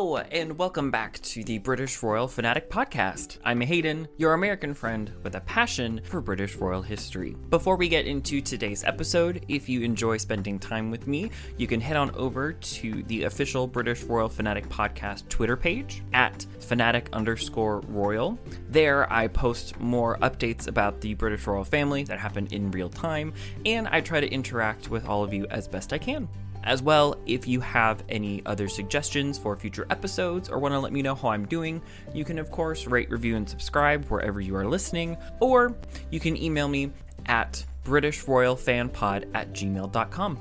Hello, and welcome back to the British Royal Fanatic Podcast. I'm Hayden, your American friend with a passion for British royal history. Before we get into today's episode, if you enjoy spending time with me, you can head on over to the official British Royal Fanatic Podcast Twitter page at fanatic underscore royal. There, I post more updates about the British royal family that happen in real time, and I try to interact with all of you as best I can. As well, if you have any other suggestions for future episodes or want to let me know how I'm doing, you can, of course, rate, review, and subscribe wherever you are listening, or you can email me at BritishRoyalFanPod at gmail.com.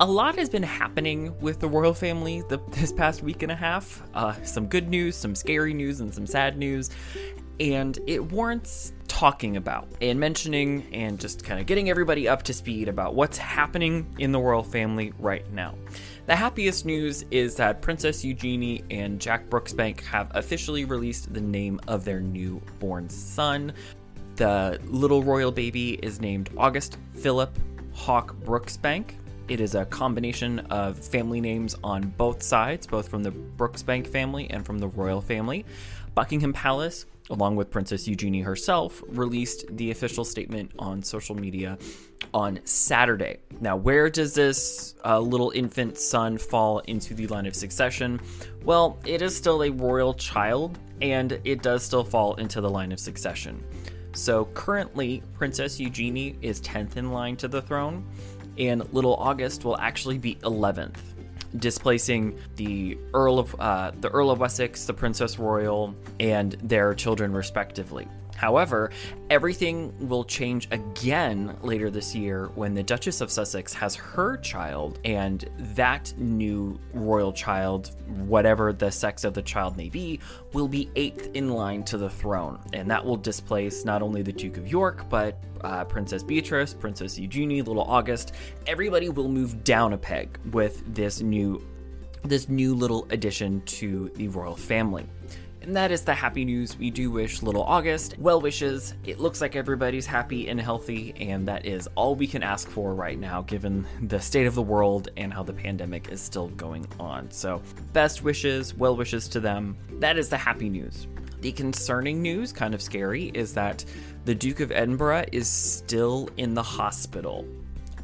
A lot has been happening with the royal family the, this past week and a half. Uh, some good news, some scary news, and some sad news. And it warrants talking about and mentioning and just kind of getting everybody up to speed about what's happening in the royal family right now. The happiest news is that Princess Eugenie and Jack Brooksbank have officially released the name of their newborn son. The little royal baby is named August Philip Hawke Brooksbank. It is a combination of family names on both sides, both from the Brooksbank family and from the royal family. Buckingham Palace along with Princess Eugenie herself, released the official statement on social media on Saturday. Now, where does this uh, little infant son fall into the line of succession? Well, it is still a royal child, and it does still fall into the line of succession. So currently, Princess Eugenie is 10th in line to the throne, and little August will actually be 11th displacing the Earl of uh, the Earl of Wessex, the Princess Royal, and their children respectively. However, everything will change again later this year when the Duchess of Sussex has her child, and that new royal child, whatever the sex of the child may be, will be eighth in line to the throne. And that will displace not only the Duke of York, but uh, Princess Beatrice, Princess Eugenie, little August. Everybody will move down a peg with this new this new little addition to the royal family. And that is the happy news. We do wish little August well wishes. It looks like everybody's happy and healthy, and that is all we can ask for right now, given the state of the world and how the pandemic is still going on. So, best wishes, well wishes to them. That is the happy news. The concerning news, kind of scary, is that the Duke of Edinburgh is still in the hospital.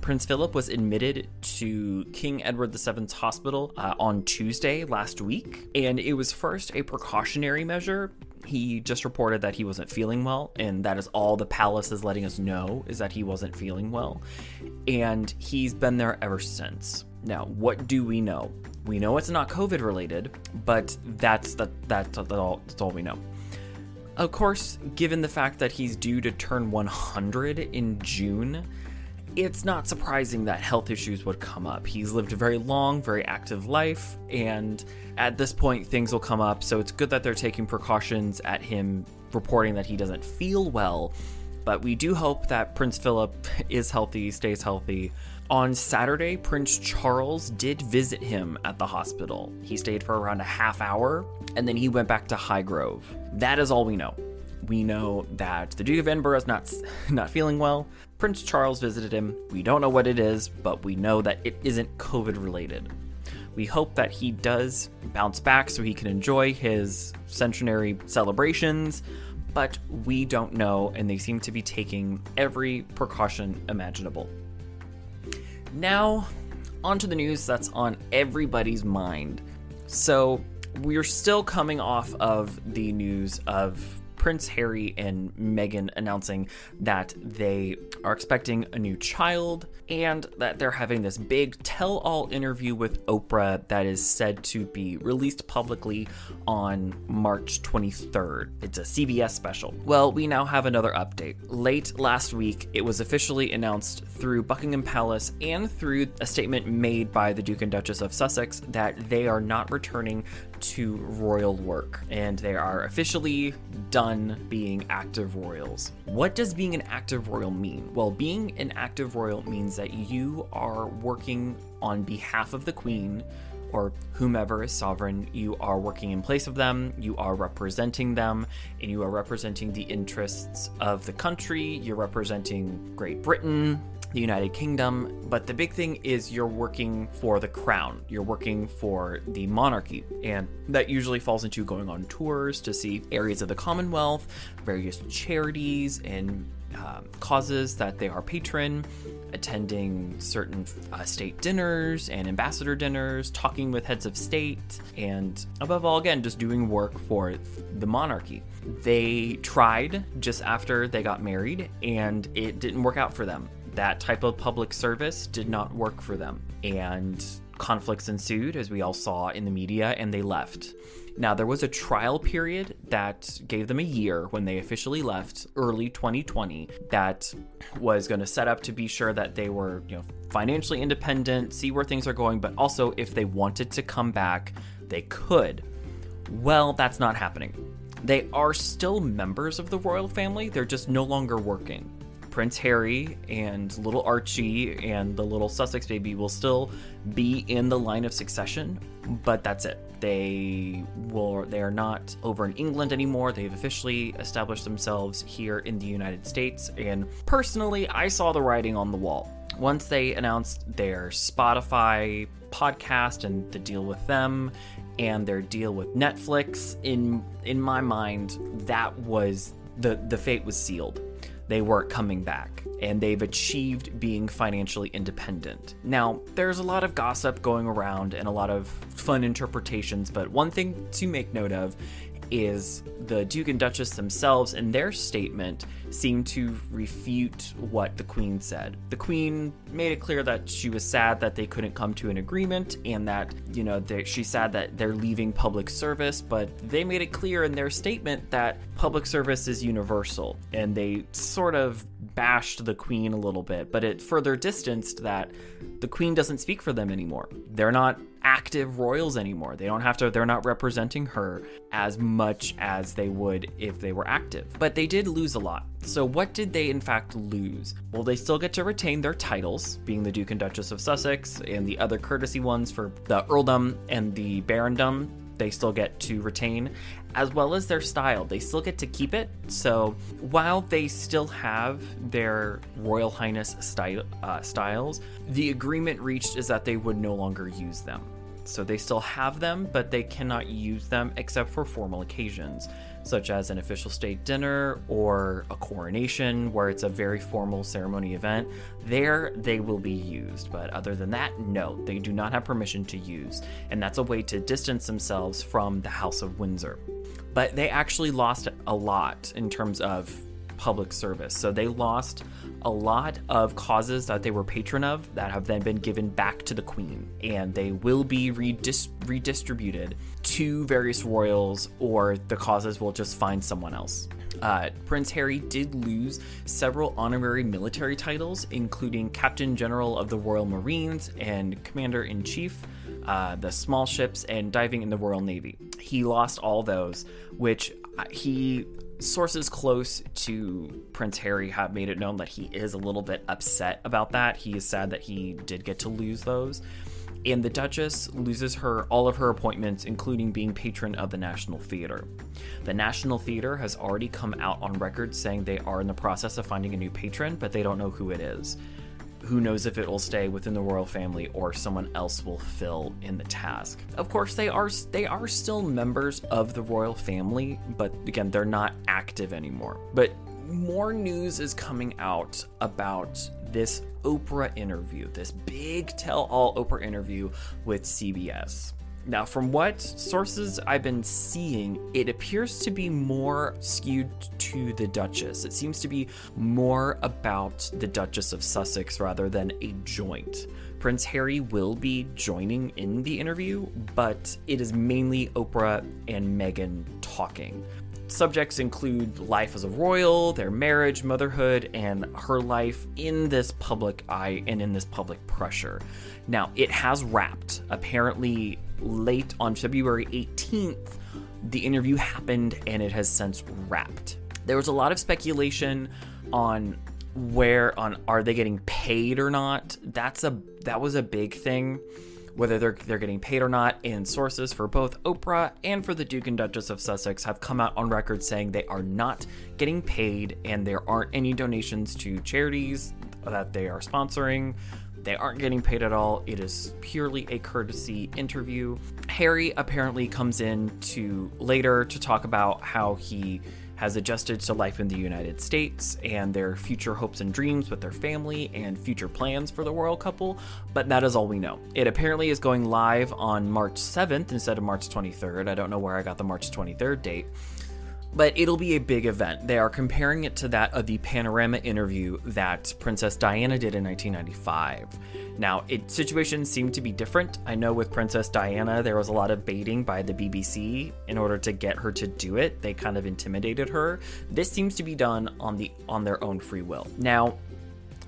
Prince Philip was admitted to King Edward VII's hospital uh, on Tuesday last week, and it was first a precautionary measure. He just reported that he wasn't feeling well, and that is all the palace is letting us know is that he wasn't feeling well. And he's been there ever since. Now, what do we know? We know it's not COVID related, but that's the, that's, all, that's all we know. Of course, given the fact that he's due to turn 100 in June, it's not surprising that health issues would come up. He's lived a very long, very active life, and at this point, things will come up. So it's good that they're taking precautions at him reporting that he doesn't feel well. But we do hope that Prince Philip is healthy, stays healthy. On Saturday, Prince Charles did visit him at the hospital. He stayed for around a half hour and then he went back to Highgrove. That is all we know we know that the Duke of Edinburgh is not not feeling well. Prince Charles visited him. We don't know what it is, but we know that it isn't COVID related. We hope that he does bounce back so he can enjoy his centenary celebrations, but we don't know, and they seem to be taking every precaution imaginable. Now, on to the news that's on everybody's mind. So, we're still coming off of the news of Prince Harry and Meghan announcing that they are expecting a new child and that they're having this big tell all interview with Oprah that is said to be released publicly on March 23rd. It's a CBS special. Well, we now have another update. Late last week, it was officially announced through Buckingham Palace and through a statement made by the Duke and Duchess of Sussex that they are not returning to royal work and they are officially done being active royals. What does being an active royal mean? Well, being an active royal means that you are working on behalf of the Queen or whomever is sovereign, you are working in place of them, you are representing them, and you are representing the interests of the country, you're representing Great Britain, the United Kingdom, but the big thing is you're working for the crown. You're working for the monarchy, and that usually falls into going on tours to see areas of the Commonwealth, various charities and um, causes that they are patron, attending certain uh, state dinners and ambassador dinners, talking with heads of state, and above all, again, just doing work for the monarchy. They tried just after they got married, and it didn't work out for them. That type of public service did not work for them, and conflicts ensued, as we all saw in the media, and they left. Now, there was a trial period that gave them a year when they officially left early 2020 that was going to set up to be sure that they were, you know, financially independent, see where things are going, but also if they wanted to come back, they could. Well, that's not happening. They are still members of the royal family, they're just no longer working. Prince Harry and little Archie and the little Sussex baby will still be in the line of succession, but that's it. They will they are not over in England anymore. They've officially established themselves here in the United States and personally I saw the writing on the wall. Once they announced their Spotify podcast and the deal with them and their deal with Netflix in in my mind that was the the fate was sealed they weren't coming back, and they've achieved being financially independent. Now, there's a lot of gossip going around and a lot of fun interpretations, but one thing to make note of is the Duke and Duchess themselves and their statement seem to refute what the Queen said. The Queen made it clear that she was sad that they couldn't come to an agreement and that, you know, she's sad that they're leaving public service, but they made it clear in their statement that public service is universal and they sort of bashed the Queen a little bit, but it further distanced that the Queen doesn't speak for them anymore. They're not active royals anymore. They don't have to, they're not representing her as much as they would if they were active. But they did lose a lot. So, what did they in fact lose? Well, they still get to retain their titles, being the Duke and Duchess of Sussex, and the other courtesy ones for the earldom and the barondom they still get to retain, as well as their style. They still get to keep it. So while they still have their Royal Highness uh, styles, the agreement reached is that they would no longer use them. So they still have them, but they cannot use them except for formal occasions such as an official state dinner or a coronation, where it's a very formal ceremony event, there they will be used. But other than that, no, they do not have permission to use. And that's a way to distance themselves from the House of Windsor. But they actually lost a lot in terms of public service. So they lost a lot of causes that they were patron of that have then been given back to the queen, and they will be redis- redistributed to various royals, or the causes will just find someone else. Uh, Prince Harry did lose several honorary military titles, including Captain General of the Royal Marines and Commander in Chief. Uh, the small ships and diving in the Royal Navy. He lost all those, which uh, he sources close to Prince Harry have made it known that he is a little bit upset about that. He is sad that he did get to lose those. And the Duchess loses her all of her appointments, including being patron of the National Theatre. The National Theatre has already come out on record saying they are in the process of finding a new patron, but they don't know who it is who knows if it will stay within the royal family or someone else will fill in the task. Of course, they are they are still members of the royal family, but again, they're not active anymore. But more news is coming out about this Oprah interview, this big tell all Oprah interview with CBS. Now, from what sources I've been seeing, it appears to be more skewed to the Duchess. It seems to be more about the Duchess of Sussex rather than a joint. Prince Harry will be joining in the interview, but it is mainly Oprah and Meghan talking. Subjects include life as a royal, their marriage, motherhood, and her life in this public eye and in this public pressure. Now, it has wrapped. Apparently, late on February 18th, the interview happened and it has since wrapped. There was a lot of speculation on where on are they getting paid or not. That's a that was a big thing whether they're they're getting paid or not. And sources for both Oprah and for the Duke and Duchess of Sussex have come out on record saying they are not getting paid and there aren't any donations to charities that they are sponsoring. They aren't getting paid at all. It is purely a courtesy interview. Harry apparently comes in to later to talk about how he has adjusted to life in the United States and their future hopes and dreams with their family and future plans for the royal couple, but that is all we know. It apparently is going live on March 7th instead of March 23rd. I don't know where I got the March 23rd date but it'll be a big event. They are comparing it to that of the panorama interview that Princess Diana did in 1995. Now, it situations seem to be different. I know with Princess Diana, there was a lot of baiting by the BBC in order to get her to do it. They kind of intimidated her. This seems to be done on the on their own free will. Now,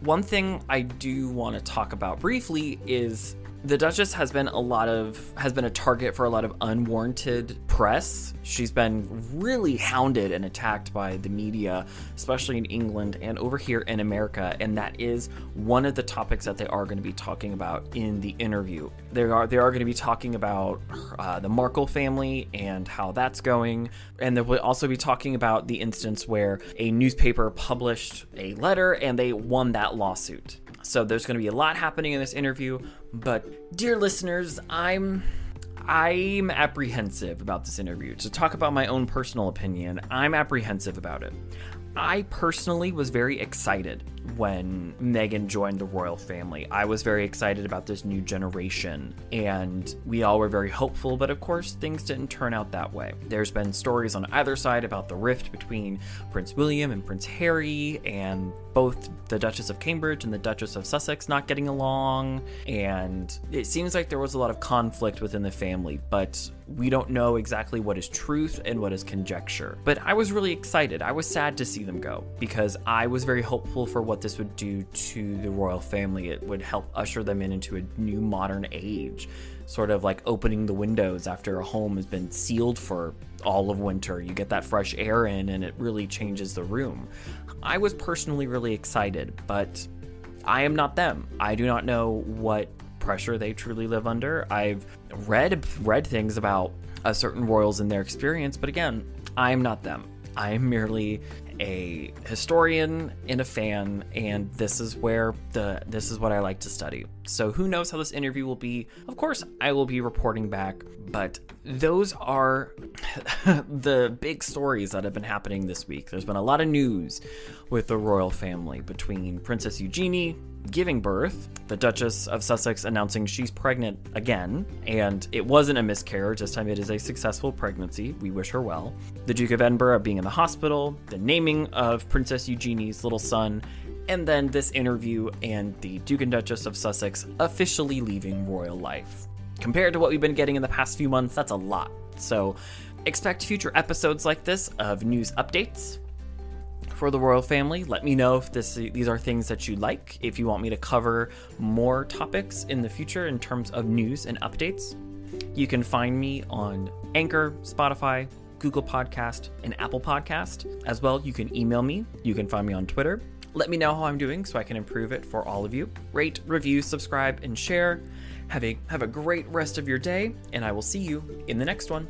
one thing I do want to talk about briefly is the Duchess has been a lot of has been a target for a lot of unwarranted press. She's been really hounded and attacked by the media, especially in England and over here in America, and that is one of the topics that they are going to be talking about in the interview. They are they are going to be talking about uh, the Markle family and how that's going, and they will also be talking about the instance where a newspaper published a letter and they won that lawsuit. So there's going to be a lot happening in this interview, but dear listeners, I'm I'm apprehensive about this interview. To talk about my own personal opinion, I'm apprehensive about it. I personally was very excited when Meghan joined the royal family. I was very excited about this new generation, and we all were very hopeful, but of course, things didn't turn out that way. There's been stories on either side about the rift between Prince William and Prince Harry, and both the Duchess of Cambridge and the Duchess of Sussex not getting along, and it seems like there was a lot of conflict within the family, but we don't know exactly what is truth and what is conjecture. But I was really excited. I was sad to see them go because I was very hopeful for what this would do to the royal family. It would help usher them in into a new modern age, sort of like opening the windows after a home has been sealed for all of winter. You get that fresh air in and it really changes the room. I was personally really excited, but I am not them. I do not know what pressure they truly live under. I've read read things about certain royals and their experience, but again, I'm not them. I'm merely a historian and a fan, and this is where the this is what I like to study. So who knows how this interview will be? Of course, I will be reporting back, but those are the big stories that have been happening this week. There's been a lot of news with the royal family between Princess Eugenie giving birth, the Duchess of Sussex announcing she's pregnant again, and it wasn't a miscarriage, this time it is a successful pregnancy. We wish her well. The Duke of Edinburgh being in the hospital, the naming of Princess Eugenie's little son, and then this interview and the Duke and Duchess of Sussex officially leaving royal life. Compared to what we've been getting in the past few months, that's a lot. So, expect future episodes like this of news updates for the royal family. Let me know if this these are things that you like. If you want me to cover more topics in the future in terms of news and updates, you can find me on Anchor, Spotify, Google Podcast, and Apple Podcast. As well, you can email me. You can find me on Twitter. Let me know how I'm doing so I can improve it for all of you. Rate, review, subscribe, and share. Have a have a great rest of your day, and I will see you in the next one.